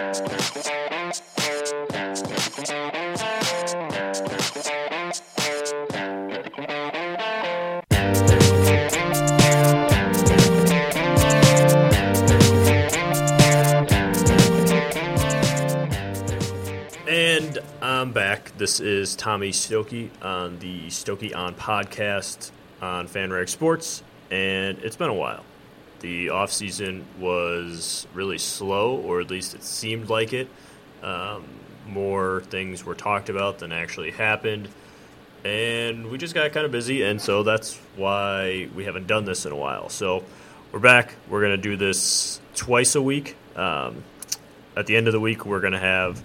And I'm back. This is Tommy Stokke on the Stokke On podcast on FanRag Sports, and it's been a while. The offseason was really slow, or at least it seemed like it. Um, more things were talked about than actually happened, and we just got kind of busy, and so that's why we haven't done this in a while. So we're back. We're going to do this twice a week. Um, at the end of the week, we're going to have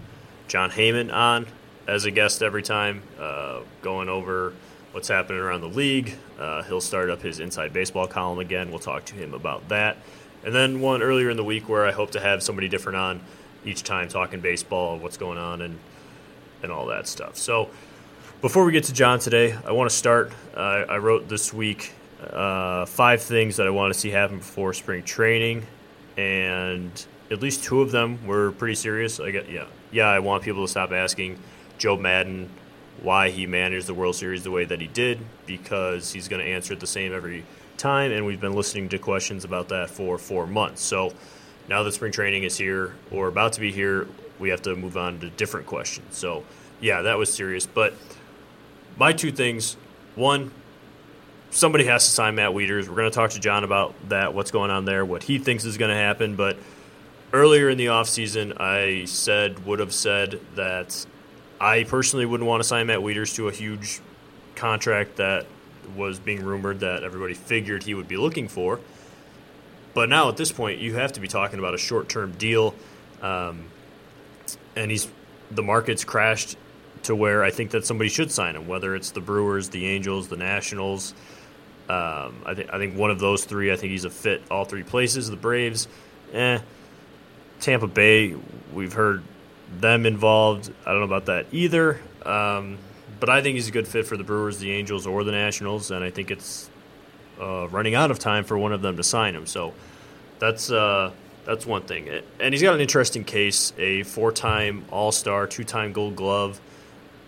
Jon Heyman on as a guest every time, uh, going over what's happening around the league. Uh, he'll start up his Inside Baseball column again. We'll talk to him about that. And then one earlier in the week where I hope to have somebody different on each time talking baseball, what's going on, and, and all that stuff. So before we get to Jon today, I want to start. Uh, I wrote this week uh, five things that I want to see happen before spring training, and at least two of them were pretty serious. I get yeah, yeah. I want people to stop asking Joe Maddon why he managed the World Series the way that he did because he's going to answer it the same every time, and we've been listening to questions about that for four months. So now that spring training is here or about to be here, we have to move on to different questions. So yeah, that was serious. But my two things: one, somebody has to sign Matt Wieters. We're going to talk to Jon about that, what's going on there, what he thinks is going to happen, but earlier in the offseason, I said, would have said that I personally wouldn't want to sign Matt Wieters to a huge contract that was being rumored that everybody figured he would be looking for. But now at this point, you have to be talking about a short term deal. Um, and he's the market's crashed to where I think that somebody should sign him, whether it's the Brewers, the Angels, the Nationals. Um, I think I think one of those three. I think he's a fit all three places. The Braves, eh. Tampa Bay, we've heard them involved. I don't know about that either. Um, but I think he's a good fit for the Brewers, the Angels, or the Nationals, and I think it's uh, running out of time for one of them to sign him. So that's uh, that's one thing. And he's got an interesting case: a four-time All-Star, two-time Gold Glove,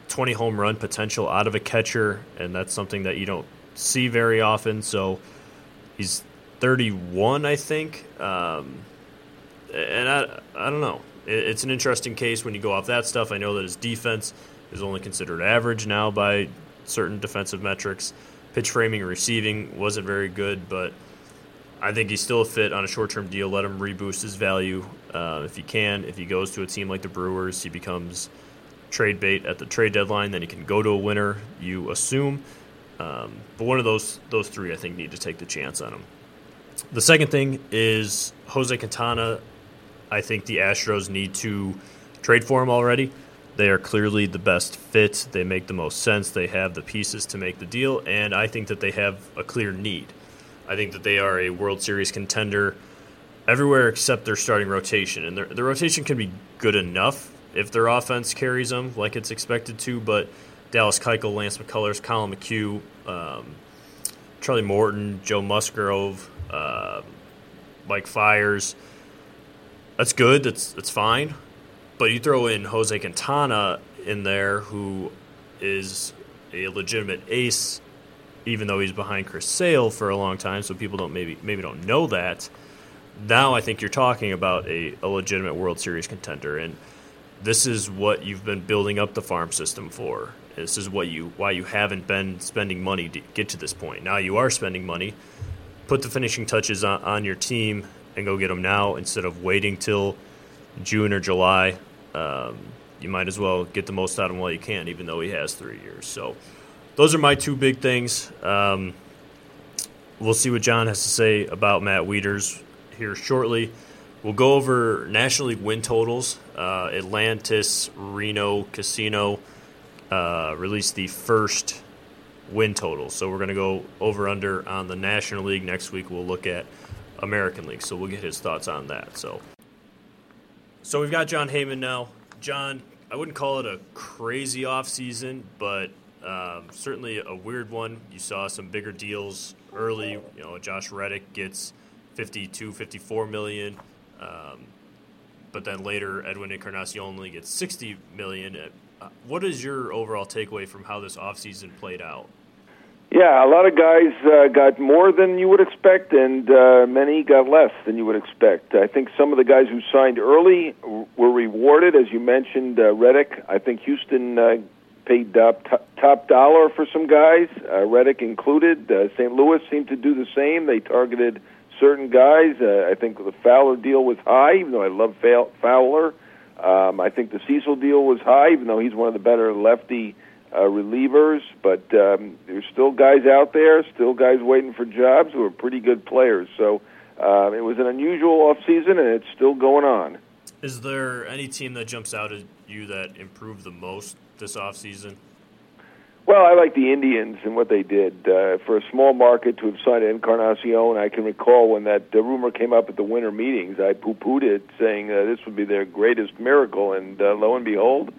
20 home run potential out of a catcher, and that's something that you don't see very often. So he's 31, I think. Um, and I, I don't know. It's an interesting case when you go off that stuff. I know that his defense is only considered average now by certain defensive metrics. Pitch framing and receiving wasn't very good, but I think he's still a fit on a short term deal. Let him reboost his value uh, if he can. If he goes to a team like the Brewers, he becomes trade bait at the trade deadline. Then he can go to a winner, you assume. Um, but one of those those three, I think, need to take the chance on him. The second thing is Jose Quintana I think the Astros need to trade for him already. They are clearly the best fit. They make the most sense. They have the pieces to make the deal, and I think that they have a clear need. I think that they are a World Series contender everywhere except their starting rotation. And their, their rotation can be good enough if their offense carries them like it's expected to, but Dallas Keuchel, Lance McCullers, Collin McHugh, um, Charlie Morton, Joe Musgrove, uh, Mike Fiers – that's good. That's that's fine. But you throw in Jose Quintana in there, who is a legitimate ace, even though he's behind Chris Sale for a long time, so people don't maybe maybe don't know that. Now I think you're talking about a, a legitimate World Series contender, and this is what you've been building up the farm system for. This is what you why you haven't been spending money to get to this point. Now you are spending money. Put the finishing touches on, on your team and go get them now instead of waiting till June or July. Um, you might as well get the most out of him while you can, even though he has three years. So those are my two big things. Um, we'll see what Jon has to say about Matt Wieters here shortly. We'll go over National League win totals. Uh, Atlantis Reno Casino uh, released the first win total. So we're going to go over under on the National League. Next week we'll look at American League. So we'll get his thoughts on that. So, so we've got Jon Heyman now. Jon, I wouldn't call it a crazy offseason, but um, certainly a weird one. You saw some bigger deals early. You know, Josh Reddick gets 52, 54 million. Um, but then later Edwin Encarnacion only gets 60 million. Uh, what is your overall takeaway from how this offseason played out? Yeah, a lot of guys uh, got more than you would expect, and uh, many got less than you would expect. I think some of the guys who signed early were rewarded, as you mentioned, uh, Reddick. I think Houston uh, paid top, top dollar for some guys, uh, Reddick included. Uh, St. Louis seemed to do the same. They targeted certain guys. Uh, I think the Fowler deal was high, even though I love Fowler. Um, I think the Cecil deal was high, even though he's one of the better lefty uh, relievers. But um, there's still guys out there, still guys waiting for jobs who are pretty good players. So uh, it was an unusual off season, and it's still going on. Is there any team that jumps out at you that improved the most this off season? Well, I like the Indians and what they did. Uh, for a small market to have signed Encarnacion, I can recall when that uh, rumor came up at the winter meetings, I poo pooed it, saying uh, this would be their greatest miracle, and uh, lo and behold, uh,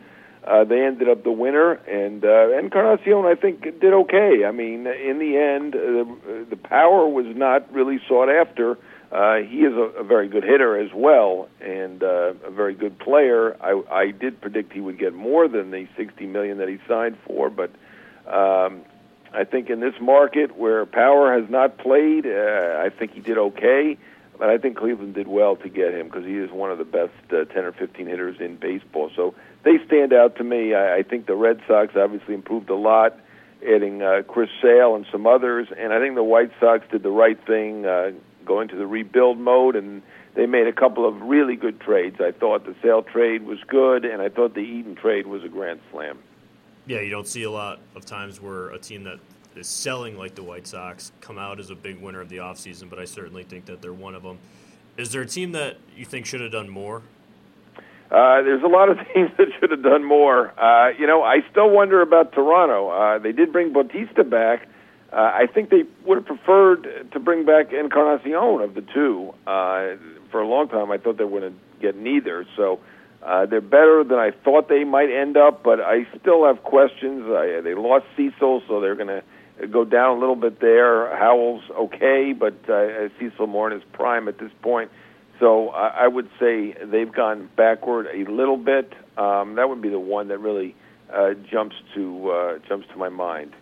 they ended up the winner, and uh, Encarnacion, I think, did okay. I mean, in the end, uh, the power was not really sought after. Uh, he is a, a very good hitter as well, and uh, a very good player. I, I did predict he would get more than the 60 million that he signed for, but um, I think in this market where Power has not played, uh, I think he did okay. But I think Cleveland did well to get him because he is one of the best uh, 10 or 15 hitters in baseball. So they stand out to me. I, I think the Red Sox obviously improved a lot, adding uh, Chris Sale and some others. And I think the White Sox did the right thing, uh, going to the rebuild mode, and they made a couple of really good trades. I thought the Sale trade was good, and I thought the Eaton trade was a grand slam yeah, you don't see a lot of times where a team that is selling like the White Sox come out as a big winner of the offseason, but I certainly think that they're one of them. Is there a team that you think should have done more? Uh, there's a lot of teams that should have done more. Uh, you know, I still wonder about Toronto. Uh, they did bring Bautista back. Uh, I think they would have preferred to bring back Encarnacion of the two. Uh, for a long time, I thought they wouldn't get neither. So uh, they're better than I thought they might end up, but I still have questions. I, they lost Cecil, so they're going to go down a little bit there. Howell's okay, but uh, Cecil more in his prime at this point. So I, I would say they've gone backward a little bit. Um, that would be the one that really uh, jumps to uh, jumps to my mind.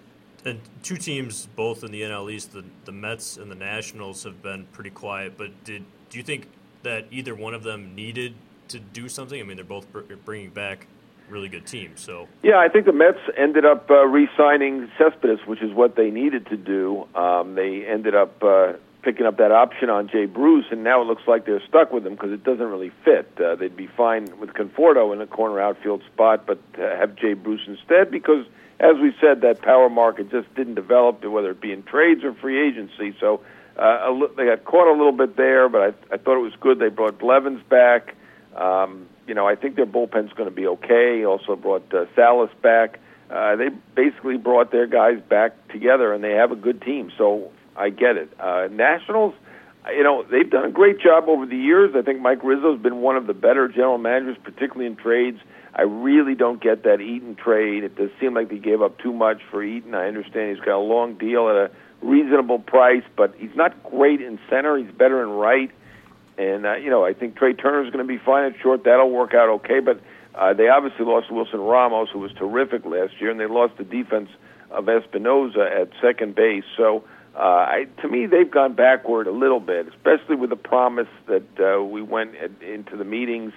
And two teams, both in the NL East, the, the Mets and the Nationals, have been pretty quiet. But did do you think that either one of them needed to do something? I mean, they're both bringing back really good teams. So yeah, I think the Mets ended up uh, re-signing Cespedes, which is what they needed to do. Um, they ended up uh, picking up that option on Jay Bruce, and now it looks like they're stuck with him because it doesn't really fit. Uh, they'd be fine with Conforto in a corner outfield spot, but uh, have Jay Bruce instead because. As we said, that power market just didn't develop, whether it be in trades or free agency. So uh, they got caught a little bit there, but I, I thought it was good. They brought Blevins back. Um, you know, I think their bullpen's going to be okay. Also brought uh, Salas back. Uh, they basically brought their guys back together, and they have a good team. So I get it. Uh, Nationals, you know, they've done a great job over the years. I think Mike Rizzo's been one of the better general managers, particularly in trades. I really don't get that Eaton trade. It does seem like they gave up too much for Eaton. I understand he's got a long deal at a reasonable price, but he's not great in center. He's better in right. And uh, you know, I think Trea Turner is going to be fine at short. That'll work out okay. But uh, they obviously lost Wilson Ramos, who was terrific last year, and they lost the defense of Espinosa at second base. So, uh, I, to me, they've gone backward a little bit, especially with the promise that uh, we went at, into the meetings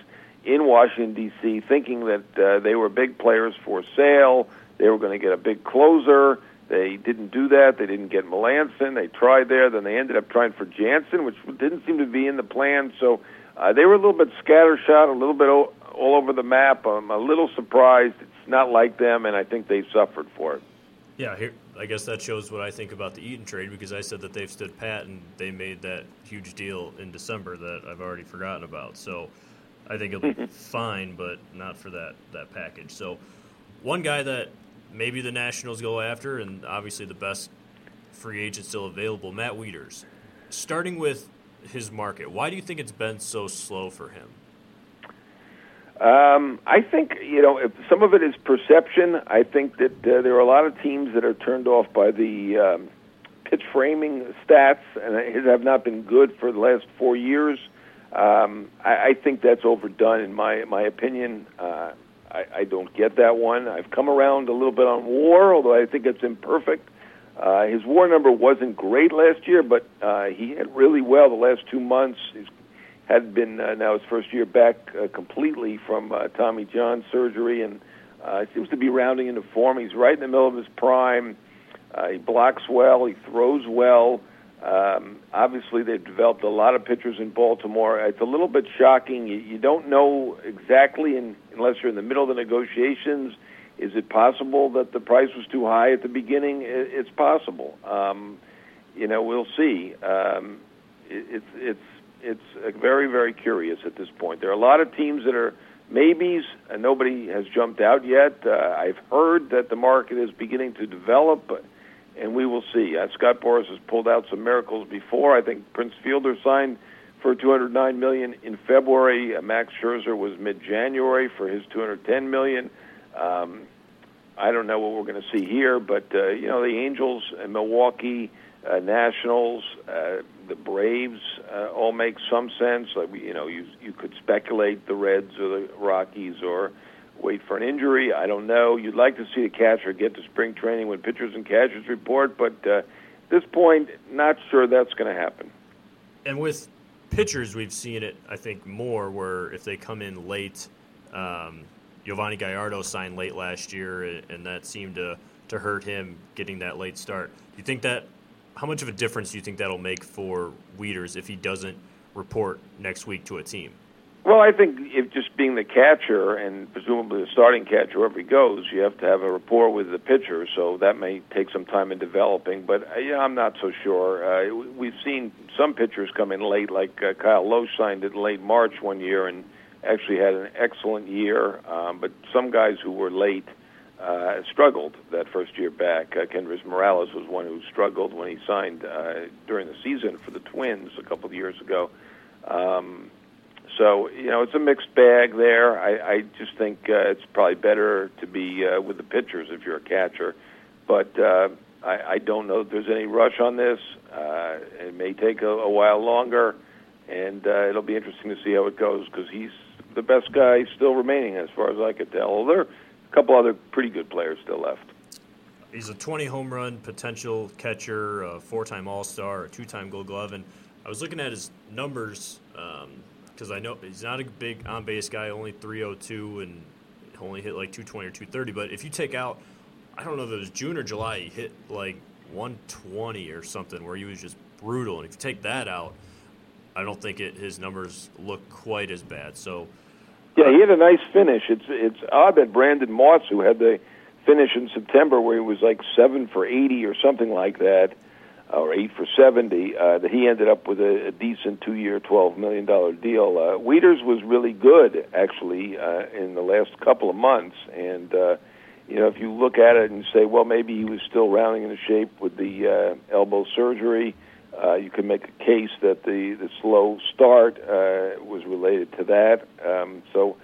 in Washington D.C. thinking that uh, they were big players for sale. They were going to get a big closer they didn't do that. They didn't get Melancon. They tried there. Then they ended up trying for Jansen, which didn't seem to be in the plan. So uh, they were a little bit scattershot, a little bit all, all over the map. I'm a little surprised. It's not like them, and I think they suffered for it. Yeah, here, I guess that shows what I think about the Eaton trade because I said that they've stood pat and they made that huge deal in December that I've already forgotten about. So I think it'll be fine, but not for that that package. So one guy that maybe the Nationals go after, and obviously the best free agent still available, Matt Wieters. Starting with his market, why do you think it's been so slow for him? Um, I think you know some of it is perception. I think that uh, there are a lot of teams that are turned off by the um, pitch framing stats, and have not been good for the last four years. Um, I, I think that's overdone in my my opinion. Uh, I, I don't get that one. I've come around a little bit on WAR, although I think it's imperfect. Uh, his WAR number wasn't great last year, but uh, he hit really well the last two months. He's had been uh, now his first year back uh, completely from uh, Tommy John surgery, and uh, seems to be rounding into form. He's right in the middle of his prime. Uh, he blocks well. He throws well. Um, obviously, they've developed a lot of pitchers in Baltimore. It's a little bit shocking. You, you don't know exactly, in, unless you're in the middle of the negotiations. Is it possible that the price was too high at the beginning? It, it's possible. Um, you know, we'll see. Um, it, it's it's it's very very curious at this point. There are a lot of teams that are maybes, and nobody has jumped out yet. Uh, I've heard that the market is beginning to develop, but and we will see. Uh, Scott Boras has pulled out some miracles before. I think Prince Fielder signed for 209 million in February. Uh, Max Scherzer was mid-January for his 210 million. Um, I don't know what we're going to see here, but uh, you know the Angels and Milwaukee uh, Nationals, uh, the Braves uh, all make some sense. Like you know, you you could speculate the Reds or the Rockies or wait for an injury. I don't know. You'd like to see the catcher get to spring training when pitchers and catchers report, but uh, at this point, not sure that's going to happen. And with pitchers, we've seen it, I think, more where if they come in late, um, Yovani Gallardo signed late last year, and that seemed to, to hurt him getting that late start. Do you think that, how much of a difference do you think that'll make for Wieters if he doesn't report next week to a team? Well, I think if just being the catcher and presumably the starting catcher wherever he goes, you have to have a rapport with the pitcher. So that may take some time in developing. But uh, yeah, I'm not so sure. Uh, we've seen some pitchers come in late, like uh, Kyle Lohse signed in late March one year and actually had an excellent year. Um, but some guys who were late uh, struggled that first year back. Uh, Kendrys Morales was one who struggled when he signed uh, during the season for the Twins a couple of years ago. Um, so you know, it's a mixed bag there. I, I just think uh, it's probably better to be uh, with the pitchers if you're a catcher, but uh, I, I don't know if there's any rush on this. Uh, it may take a, a while longer, and uh, it'll be interesting to see how it goes because he's the best guy still remaining, as far as I could tell. Well, there are a couple other pretty good players still left. He's a 20 home run potential catcher, a four-time All-Star, a two-time Gold Glove, and I was looking at his numbers. Um, because I know he's not a big on base guy, only 302 and only hit like 220 or 230. But if you take out, I don't know if it was June or July, he hit like 120 or something where he was just brutal. And if you take that out, I don't think it, his numbers look quite as bad. So, yeah, he had a nice finish. It's it's odd that Brandon Moss, who had the finish in September where he was like seven for 80 or something like that or eight for seventy. Uh, that he ended up with a, a decent two-year, twelve million dollar deal. Uh, Wieters was really good actually uh, in the last couple of months, and uh, you know if you look at it and say, well, maybe he was still rounding into shape with the uh, elbow surgery. Uh, you could make a case that the the slow start uh, was related to that. Um, so.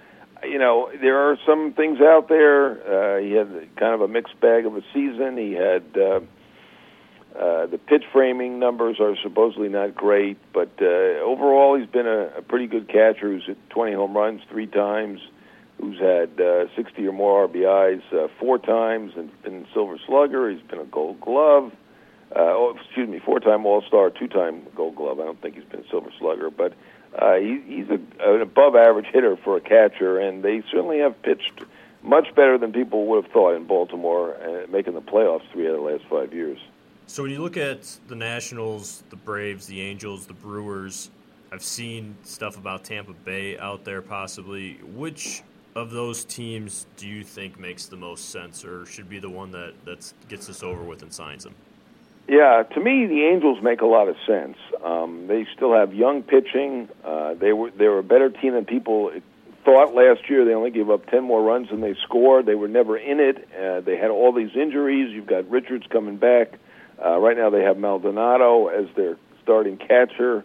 You know, there are some things out there. Uh, he had kind of a mixed bag of a season. He had uh, uh, the pitch framing numbers are supposedly not great, but uh, overall he's been a, a pretty good catcher who's hit 20 home runs three times, who's had uh, 60 or more RBIs uh, four times, and been Silver Slugger. He's been a Gold Glove. Uh, oh, excuse me, four-time All-Star, two-time Gold Glove. I don't think he's been Silver Slugger, but uh, he, he's a, an above-average hitter for a catcher, and they certainly have pitched much better than people would have thought in Baltimore, uh, making the playoffs three out of the last five years. So when you look at the Nationals, the Braves, the Angels, the Brewers, I've seen stuff about Tampa Bay out there possibly. Which of those teams do you think makes the most sense, or should be the one that that gets this over with and signs them? Yeah, to me, the Angels make a lot of sense. Um, they still have young pitching. Uh, they were they were a better team than people thought last year. They only gave up ten more runs than they scored. They were never in it. Uh, they had all these injuries. You've got Richards coming back. Uh, right now, they have Maldonado as their starting catcher.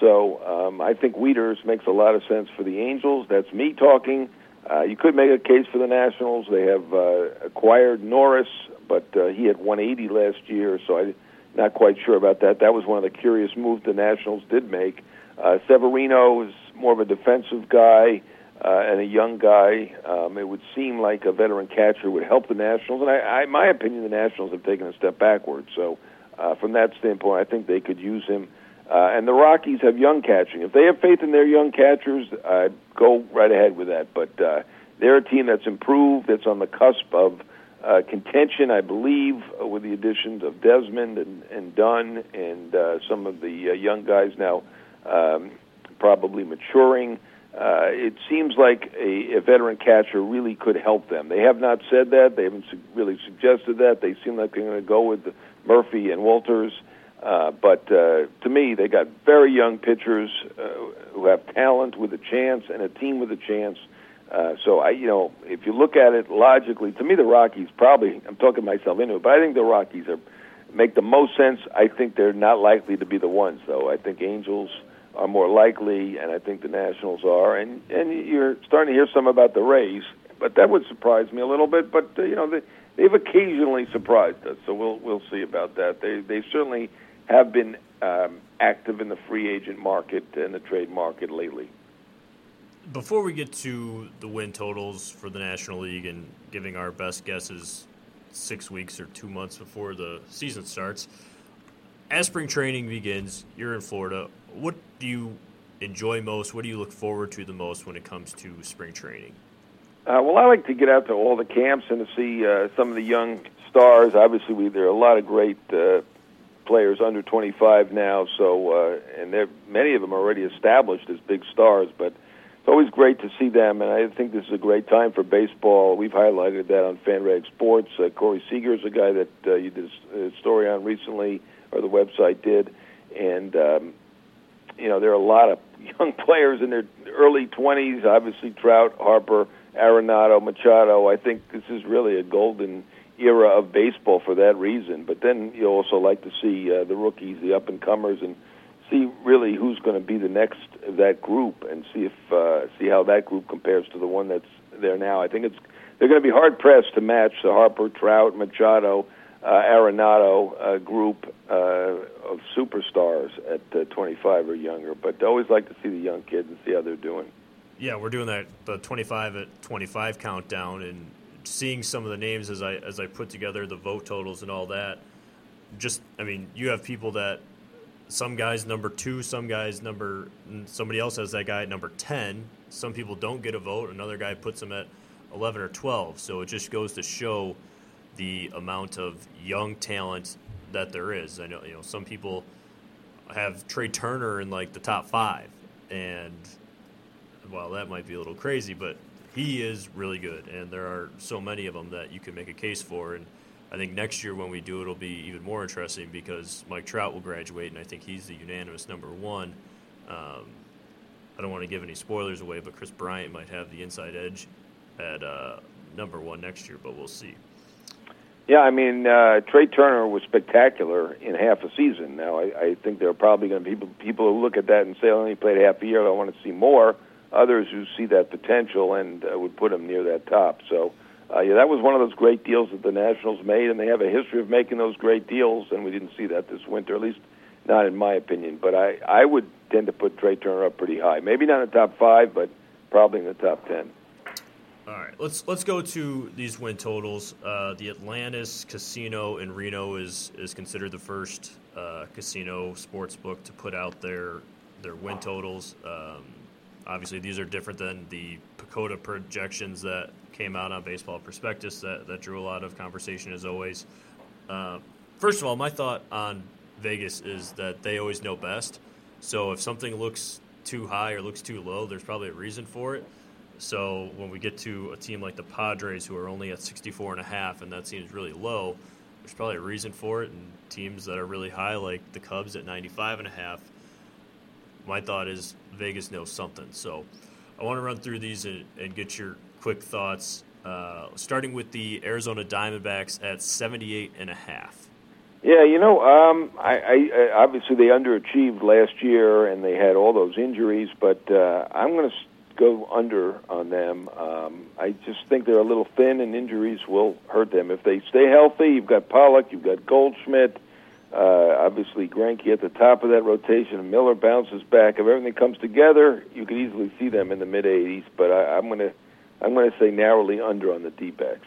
So um, I think Wieters makes a lot of sense for the Angels. That's me talking. Uh, you could make a case for the Nationals. They have uh, acquired Norris, but uh, he had 180 last year, so I'm not quite sure about that. That was one of the curious moves the Nationals did make. Uh, Severino is more of a defensive guy uh, and a young guy. Um, it would seem like a veteran catcher would help the Nationals, and I, I, my opinion, the Nationals have taken a step backward. So, uh, from that standpoint, I think they could use him. Uh, and the Rockies have young catching. If they have faith in their young catchers, uh, go right ahead with that. But uh, they're a team that's improved, that's on the cusp of uh, contention, I believe, uh, with the additions of Desmond and, and Dunn and uh, some of the uh, young guys now um, probably maturing. Uh, it seems like a, a veteran catcher really could help them. They have not said that. They haven't su- really suggested that. They seem like they're going to go with Murphy and Wolters. Uh, but uh, to me, they got very young pitchers uh, who have talent with a chance and a team with a chance. Uh, so I, you know, if you look at it logically, to me the Rockies probably. I'm talking myself into it, but I think the Rockies are make the most sense. I think they're not likely to be the ones, though. I think Angels are more likely, and I think the Nationals are. And and you're starting to hear some about the Rays, but that would surprise me a little bit. But uh, you know, they, they've occasionally surprised us, so we'll we'll see about that. They they certainly have been um, active in the free agent market and the trade market lately. Before we get to the win totals for the National League and giving our best guesses six weeks or two months before the season starts, as spring training begins, you're in Florida. What do you enjoy most? What do you look forward to the most when it comes to spring training? Uh, well, I like to get out to all the camps and to see uh, some of the young stars. Obviously, we, there are a lot of great uh, players under 25 now, so uh, and many of them are already established as big stars. But it's always great to see them, and I think this is a great time for baseball. We've highlighted that on FanRag Sports. Uh, Corey Seager is a guy that uh, you did a story on recently, or the website did, and um, you know there are a lot of young players in their early 20s. Obviously, Trout, Harper, Arenado, Machado. I think this is really a golden era of baseball for that reason. But then you also like to see uh, the rookies, the up and comers, and see really who's going to be the next of that group and see if uh, see how that group compares to the one that's there now. I think it's they're going to be hard pressed to match the Harper, Trout, Machado, uh, Arenado uh, group uh, of superstars at uh, 25 or younger. But always like to see the young kids and see how they're doing. Yeah, we're doing that the 25 at 25 countdown and seeing some of the names as I as I put together the vote totals and all that. Just I mean, you have people that some guys number two, some guys number somebody else has that guy at number ten. Some people don't get a vote. Another guy puts them at eleven or twelve. So it just goes to show the amount of young talent that there is. I know you know some people have Trea Turner in like the top five, and well, that might be a little crazy, but he is really good, and there are so many of them that you can make a case for and I think next year when we do it, it'll be even more interesting because Mike Trout will graduate, and I think he's the unanimous number one. Um, I don't want to give any spoilers away, but Kris Bryant might have the inside edge at uh, number one next year, but we'll see. Yeah, I mean, uh, Trea Turner was spectacular in half a season. Now, I, I think there are probably going to be people, people who look at that and say, "I only played half a year. I want to see more." Others who see that potential and uh, would put him near that top. So, uh, yeah, that was one of those great deals that the Nationals made, and they have a history of making those great deals, and we didn't see that this winter, at least not in my opinion. But I, I would tend to put Trea Turner up pretty high. Maybe not in the top five, but probably in the top ten. All right, let's let's go to these win totals. Uh, the Atlantis Casino in Reno is is considered the first uh, casino sports book to put out their their win totals. Um, obviously, these are different than the PECOTA projections that came out on Baseball Prospectus that, that drew a lot of conversation as always. Uh, first of all, my thought on Vegas is that they always know best. So if something looks too high or looks too low, there's probably a reason for it. So when we get to a team like the Padres who are only at 64 and a half and that seems really low, there's probably a reason for it. And teams that are really high like the Cubs at 95 and a half, my thought is Vegas knows something. So I want to run through these and, and get your quick thoughts. Uh, starting with the Arizona Diamondbacks at 78 and a half. Yeah, you know, um, I, I, obviously they underachieved last year and they had all those injuries, but uh, I'm going to go under on them. Um, I just think they're a little thin, and injuries will hurt them if they stay healthy. You've got Pollock, you've got Goldschmidt, Uh, obviously, Greinke at the top of that rotation. Miller bounces back. If everything comes together, you could easily see them in the mid 80s. But I, I'm going to I'm going to say narrowly under on the D-backs.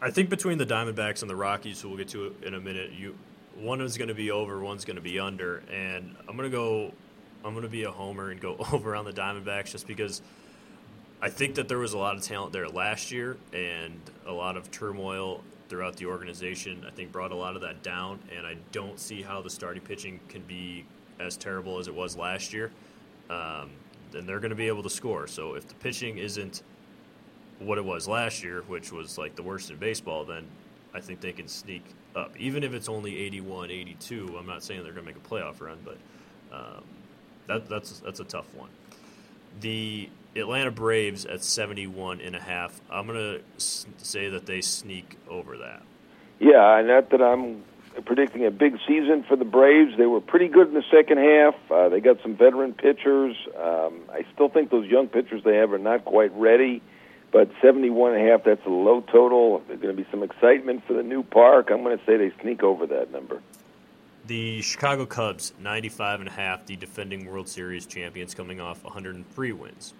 I think between the Diamondbacks and the Rockies, who we'll get to in a minute, you one is going to be over, one's going to be under, and I'm going to go. I'm going to be a homer and go over on the Diamondbacks just because I think that there was a lot of talent there last year and a lot of turmoil throughout the organization. I think brought a lot of that down, and I don't see how the starting pitching can be as terrible as it was last year. Um, then they're going to be able to score. So if the pitching isn't what it was last year, which was like the worst in baseball, then I think they can sneak up. Even if it's only 81, 82, I'm not saying they're going to make a playoff run, but um, that, that's that's a tough one. The Atlanta Braves at 71 and a half. I'm going to say that they sneak over that. Yeah, not that I'm predicting a big season for the Braves. They were pretty good in the second half. Uh, they got some veteran pitchers. Um, I still think those young pitchers they have are not quite ready. But 71 and a half, that's a low total. There's going to be some excitement for the new park. I'm going to say they sneak over that number. The Chicago Cubs, 95 and a half, the defending World Series champions, coming off 103 wins.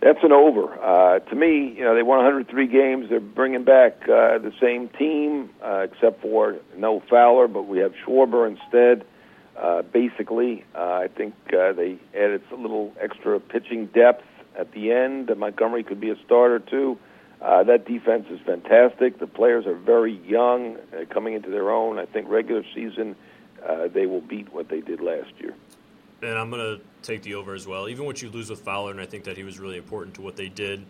That's an over. Uh, to me, you know, they won 103 games. They're bringing back uh, the same team, uh, except for no Fowler, but we have Schwarber instead. Uh, basically, uh, I think uh, they added a little extra pitching depth at the end. Montgomery could be a starter too. Uh, that defense is fantastic. The players are very young, uh, coming into their own. I think regular season uh, they will beat what they did last year. And I'm going to take the over as well. Even what you lose with Fowler, and I think that he was really important to what they did.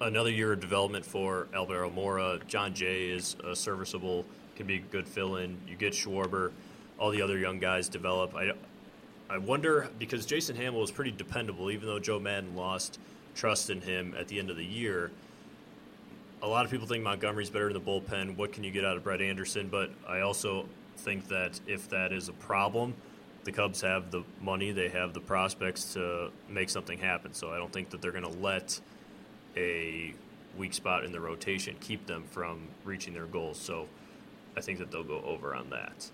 Another year of development for Albert Almora. Jon Jay is serviceable, can be a good fill in. You get Schwarber. All the other young guys develop. I, I wonder because Jason Hammel was pretty dependable, even though Joe Maddon lost trust in him at the end of the year. A lot of people think Montgomery's better in the bullpen. What can you get out of Brett Anderson? But I also think that if that is a problem, the Cubs have the money, they have the prospects to make something happen. So I don't think that they're going to let a weak spot in the rotation keep them from reaching their goals. So I think that they'll go over on that.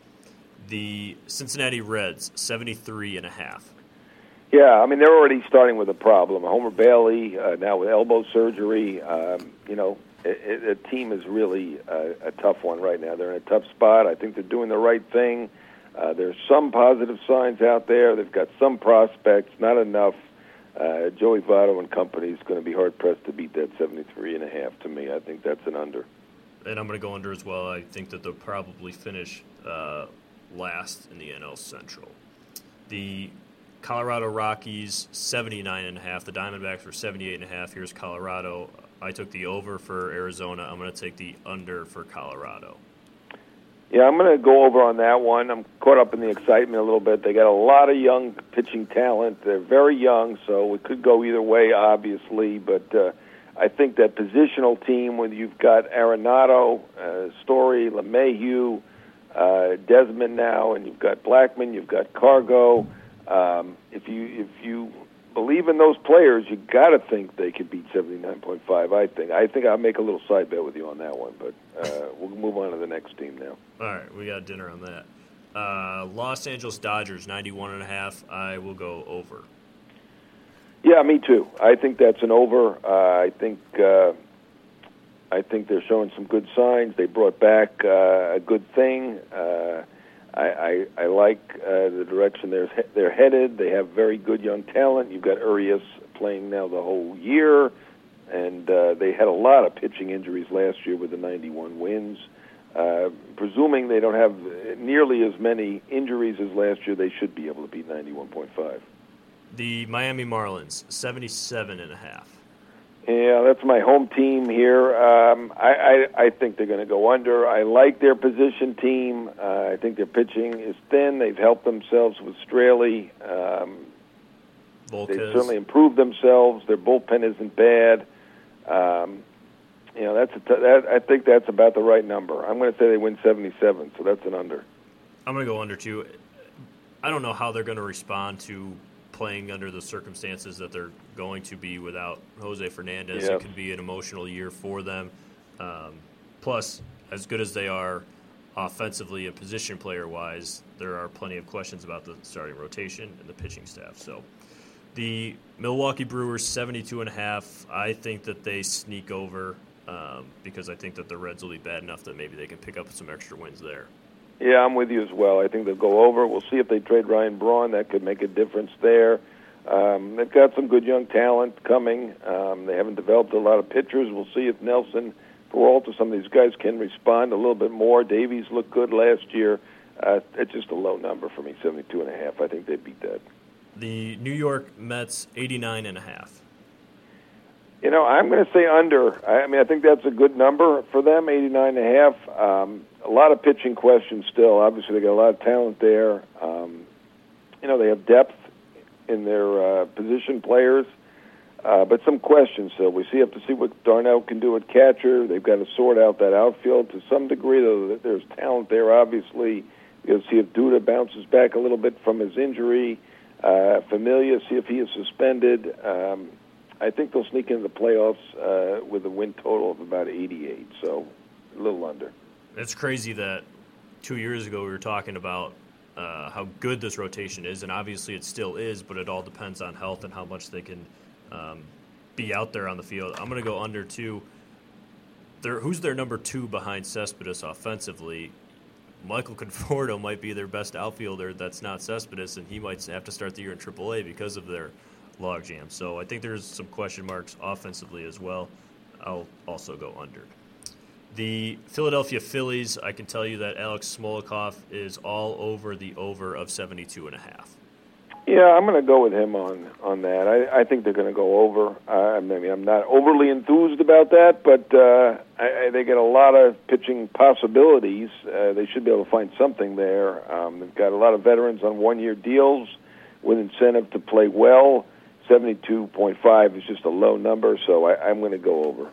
The Cincinnati Reds, 73 and a half. Yeah, I mean they're already starting with a problem. Homer Bailey uh, now with elbow surgery. Um, you know, the team is really a, a tough one right now. They're in a tough spot. I think they're doing the right thing. Uh, there's some positive signs out there. They've got some prospects, not enough. Uh, Joey Votto and company is going to be hard pressed to beat that 73 and a half. To me, I think that's an under. And I'm going to go under as well. I think that they'll probably finish uh, last in the NL Central. The Colorado Rockies 79 and a half. The Diamondbacks were 78 and a half. Here's Colorado. I took the over for Arizona. I'm going to take the under for Colorado. Yeah, I'm going to go over on that one. I'm caught up in the excitement a little bit. They got a lot of young pitching talent. They're very young, so it could go either way, obviously. But uh, I think that positional team, when you've got Arenado, uh, Story, LeMahieu, uh, Desmond now, and you've got Blackmon, you've got Cargo. Um, if you if you believe in those players, you got to think they could beat 79.5. I think. I think I'll make a little side bet with you on that one, but uh, we'll move on to the next team now. All right, we got dinner on that. Uh, Los Angeles Dodgers 91 and a half. I will go over. Yeah, me too. I think that's an over. Uh, I think uh, I think they're showing some good signs. They brought back uh, a good thing. Uh, I, I, I like uh, the direction they're they're headed. They have very good young talent. You've got Urias playing now the whole year, and uh, they had a lot of pitching injuries last year with the 91 wins. Uh, presuming they don't have nearly as many injuries as last year, they should be able to beat 91.5. The Miami Marlins, 77 and a half. Yeah, that's my home team here. Um, I, I I think they're going to go under. I like their position team. Uh, I think their pitching is thin. They've helped themselves with Straily. Um, Volquez. they've certainly improved themselves. Their bullpen isn't bad. Um, you know, that's a t- that, I think that's about the right number. I'm going to say they win 77, so that's an under. I'm going to go under too. I don't know how they're going to respond to playing under the circumstances that they're going to be without Jose Fernandez. Yep. It could be an emotional year for them. Um, plus, as good as they are offensively and position player wise, there are plenty of questions about the starting rotation and the pitching staff. So the Milwaukee Brewers 72 and a half, I think that they sneak over um, because I think that the Reds will be bad enough that maybe they can pick up some extra wins there. Yeah, I'm with you as well. I think they'll go over. We'll see if they trade Ryan Braun. That could make a difference there. Um, they've got some good young talent coming. Um, they haven't developed a lot of pitchers. We'll see if Nelson, Peralta, some of these guys can respond a little bit more. Davies looked good last year. Uh, it's just a low number for me, seventy-two and a half. I think they'd beat that. The New York Mets, eighty-nine and a half. You know, I'm going to say under. I mean, I think that's a good number for them, 89 and a half. Um, a lot of pitching questions still. Obviously, they got a lot of talent there. Um, you know, they have depth in their uh, position players, uh, but some questions still. We see have to see what d'Arnaud can do at catcher. They've got to sort out that outfield to some degree. Though there's talent there, obviously. You'll see if Duda bounces back a little bit from his injury. Uh, Familia, see if he is suspended. Um, I think they'll sneak into the playoffs uh, with a win total of about 88, so a little under. It's crazy that two years ago we were talking about uh, how good this rotation is, and obviously it still is, but it all depends on health and how much they can um, be out there on the field. I'm going to go under two. They're, who's their number two behind Cespedes offensively? Michael Conforto might be their best outfielder that's not Cespedes, and he might have to start the year in AAA because of their – logjam. So I think there's some question marks offensively as well. I'll also go under. The Philadelphia Phillies, I can tell you that Alex Smolikoff is all over the over of 72 and a half. Yeah, I'm going to go with him on on that. I, I think they're going to go over. I mean, I'm not overly enthused about that, but uh, I, I, they get a lot of pitching possibilities. Uh, they should be able to find something there. Um, they've got a lot of veterans on one-year deals with incentive to play well. 72.5 is just a low number, so I, I, am going to go over.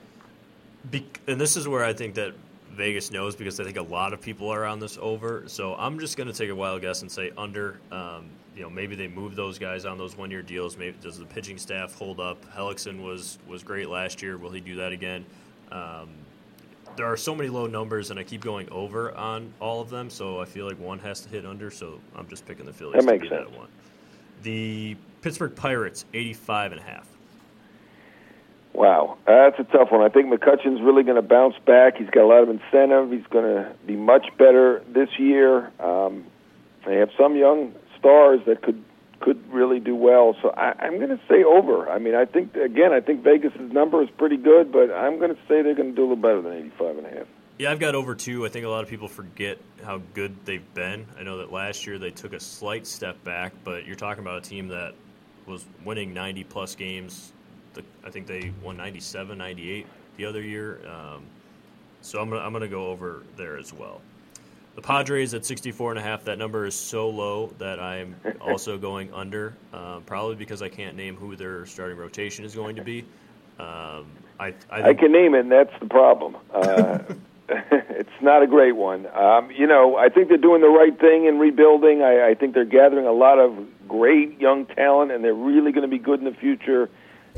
Be- and this is where I think that Vegas knows because I think a lot of people are on this over. So I'm just going to take a wild guess and say under. Um, you know, maybe they move those guys on those one-year deals. Maybe does the pitching staff hold up? Hellickson was was great last year. Will he do that again? Um, there are so many low numbers, and I keep going over on all of them. So I feel like one has to hit under. So I'm just picking the Phillies that makes sense. that one. The Pittsburgh Pirates, 85 and a half. Wow, that's a tough one. I think McCutchen's really going to bounce back. He's got a lot of incentive. He's going to be much better this year. Um, they have some young stars that could could really do well. So I, I'm going to say over. I mean, I think again, I think Vegas's number is pretty good, but I'm going to say they're going to do a little better than 85 and a half. Yeah, I've got over two. I think a lot of people forget how good they've been. I know that last year they took a slight step back, but you're talking about a team that was winning 90 plus games. The, I think they won 97, 98 the other year. Um, so I'm gonna, I'm gonna go over there as well. The Padres at 64 and a half. That number is so low that I'm also going under. Um, probably because I can't name who their starting rotation is going to be. Um, I, I, I, can name it, and that's the problem. Uh, it's not a great one. Um, you know, I think they're doing the right thing in rebuilding. I, I think they're gathering a lot of great young talent, and they're really going to be good in the future.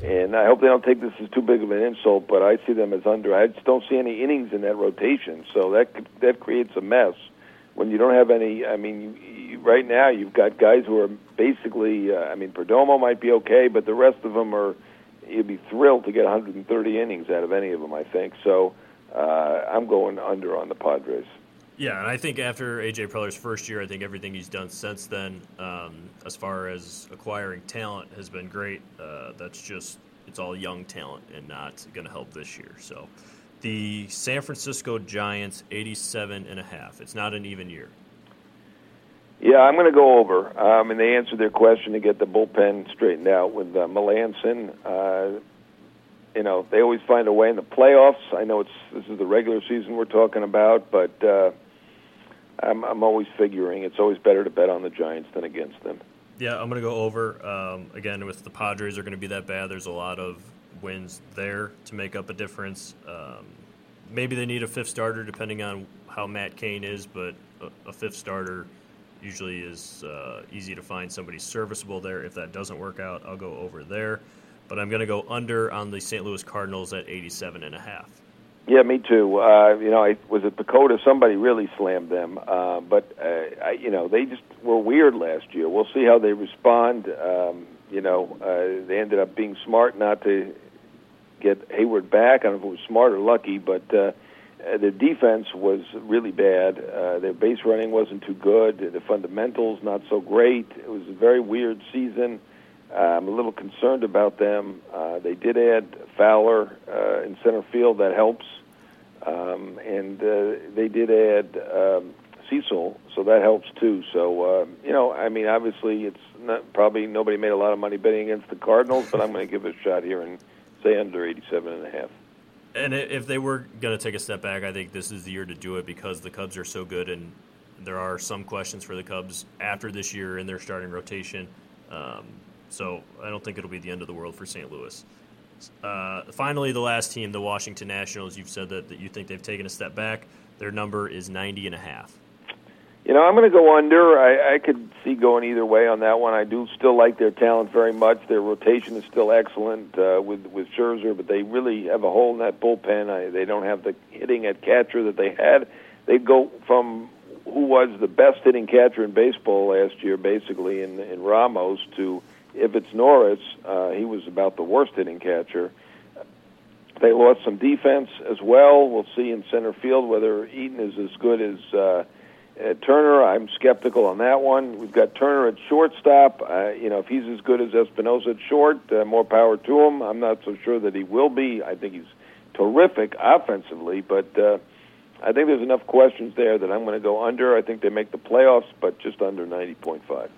And I hope they don't take this as too big of an insult, but I see them as under. I just don't see any innings in that rotation, so that that creates a mess when you don't have any. I mean, you, right now you've got guys who are basically. Uh, I mean, Perdomo might be okay, but the rest of them are. You'd be thrilled to get 130 innings out of any of them. I think so uh, I'm going under on the Padres. Yeah, and I think after AJ Preller's first year, I think everything he's done since then, um, as far as acquiring talent, has been great. Uh, that's just it's all young talent and not going to help this year. So, the San Francisco Giants, 87 and a half. It's not an even year. Yeah, I'm going to go over. Um, and they answered their question to get the bullpen straightened out with uh, Melancon. Uh, you know they always find a way in the playoffs. I know it's this is the regular season we're talking about, but uh, I'm I'm always figuring it's always better to bet on the Giants than against them. Yeah, I'm going to go over um, again with the Padres are going to be that bad. There's a lot of wins there to make up a difference. Um, maybe they need a fifth starter depending on how Matt Cain is, but a, a fifth starter usually is uh, easy to find somebody serviceable there. If that doesn't work out, I'll go over there but I'm going to go under on the St. Louis Cardinals at 87 and a half. Yeah, me too. Uh, you know, I was at PECOTA. Somebody really slammed them, uh, but uh, I, you know, they just were weird last year. We'll see how they respond. Um, you know, uh, they ended up being smart not to get Heyward back. I don't know if it was smart or lucky, but uh, their defense was really bad. Uh, their base running wasn't too good. The fundamentals not so great. It was a very weird season. Uh, I'm a little concerned about them. Uh, they did add Fowler uh, in center field. That helps. Um, and uh, they did add um, Cecil, so that helps too. So uh, you know, I mean, obviously, it's not probably nobody made a lot of money betting against the Cardinals, but I'm going to give it a shot here and say under 87 and a half. And if they were going to take a step back, I think this is the year to do it because the Cubs are so good, and there are some questions for the Cubs after this year in their starting rotation. Um, so I don't think it'll be the end of the world for St. Louis. Uh, finally, the last team, the Washington Nationals. You've said that, that you think they've taken a step back. Their number is 90 and a half. You know, I'm going to go under. I, I could see going either way on that one. I do still like their talent very much. Their rotation is still excellent uh, with with Scherzer, but they really have a hole in that bullpen. I, they don't have the hitting at catcher that they had. They go from who was the best hitting catcher in baseball last year, basically in in Ramos, to if it's Norris, uh, he was about the worst hitting catcher. They lost some defense as well. We'll see in center field whether Eaton is as good as. Uh, uh, Turner, I'm skeptical on that one. We've got Turner at shortstop. Uh, you know, if he's as good as Espinosa at short, uh, more power to him. I'm not so sure that he will be. I think he's terrific offensively, but uh, I think there's enough questions there that I'm going to go under. I think they make the playoffs, but just under 90.5.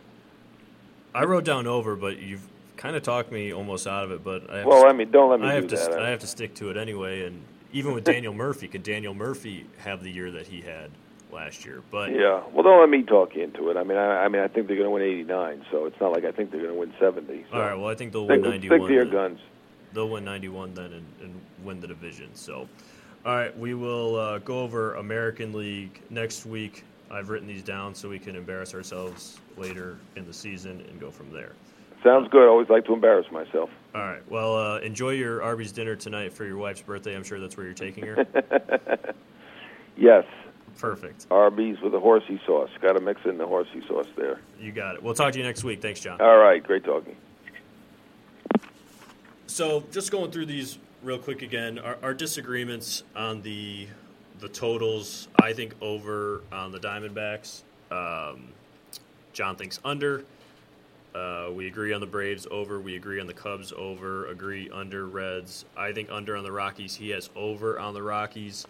I wrote down over, but you've kind of talked me almost out of it. But I well, to, I mean, don't let me I have to. that. St- I have to stick to it anyway. And even with Daniel Murphy, could Daniel Murphy have the year that he had? last year. But yeah, well, don't let me talk you into it. I mean, I, I mean, I think they're going to win 89, so it's not like I think they're going to win 70. So. All right, well, I think they'll win 91. Stick to your then. guns. They'll win 91 then and, and win the division. So, all right, we will uh, go over American League next week. I've written these down so we can embarrass ourselves later in the season and go from there. Sounds good. I always like to embarrass myself. All right. Well, uh, enjoy your Arby's dinner tonight for your wife's birthday. I'm sure that's where you're taking her. yes. Perfect. Arby's with a horsey sauce. Got to mix in the horsey sauce there. You got it. We'll talk to you next week. Thanks, Jon. All right. Great talking. So, just going through these real quick again, our, our disagreements on the the totals. I think over on the Diamondbacks. Um, Jon thinks under. Uh, we agree on the Braves over. We agree on the Cubs over. Agree under Reds. I think under on the Rockies. He has over on the Rockies.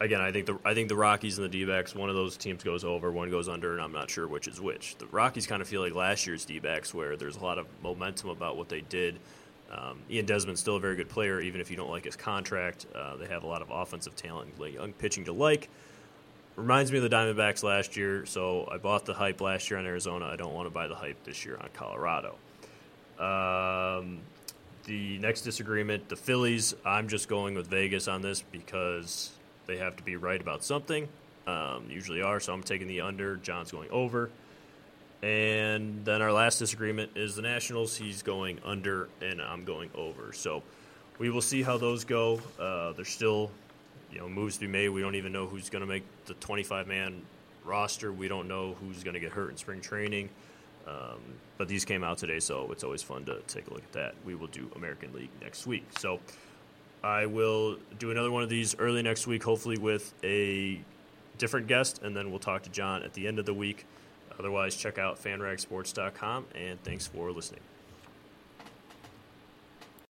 Again, I think the I think the Rockies and the D-backs, one of those teams goes over, one goes under, and I'm not sure which is which. The Rockies kind of feel like last year's D-backs, where there's a lot of momentum about what they did. Um, Ian Desmond's still a very good player, even if you don't like his contract. Uh, they have a lot of offensive talent, young pitching to like. Reminds me of the Diamondbacks last year, so I bought the hype last year on Arizona. I don't want to buy the hype this year on Colorado. Um, the next disagreement, the Phillies. I'm just going with Vegas on this because they have to be right about something. Um, usually are, so I'm taking the under. Jon's going over. And then our last disagreement is the Nationals. He's going under, and I'm going over. So we will see how those go. Uh, there's still, you know, moves to be made. We don't even know who's going to make the 25 man roster. We don't know who's going to get hurt in spring training. Um, but these came out today, so it's always fun to take a look at that. We will do American League next week. So I will do another one of these early next week, hopefully with a different guest, and then we'll talk to Jon at the end of the week. Otherwise, check out fanragsports.com, and thanks for listening.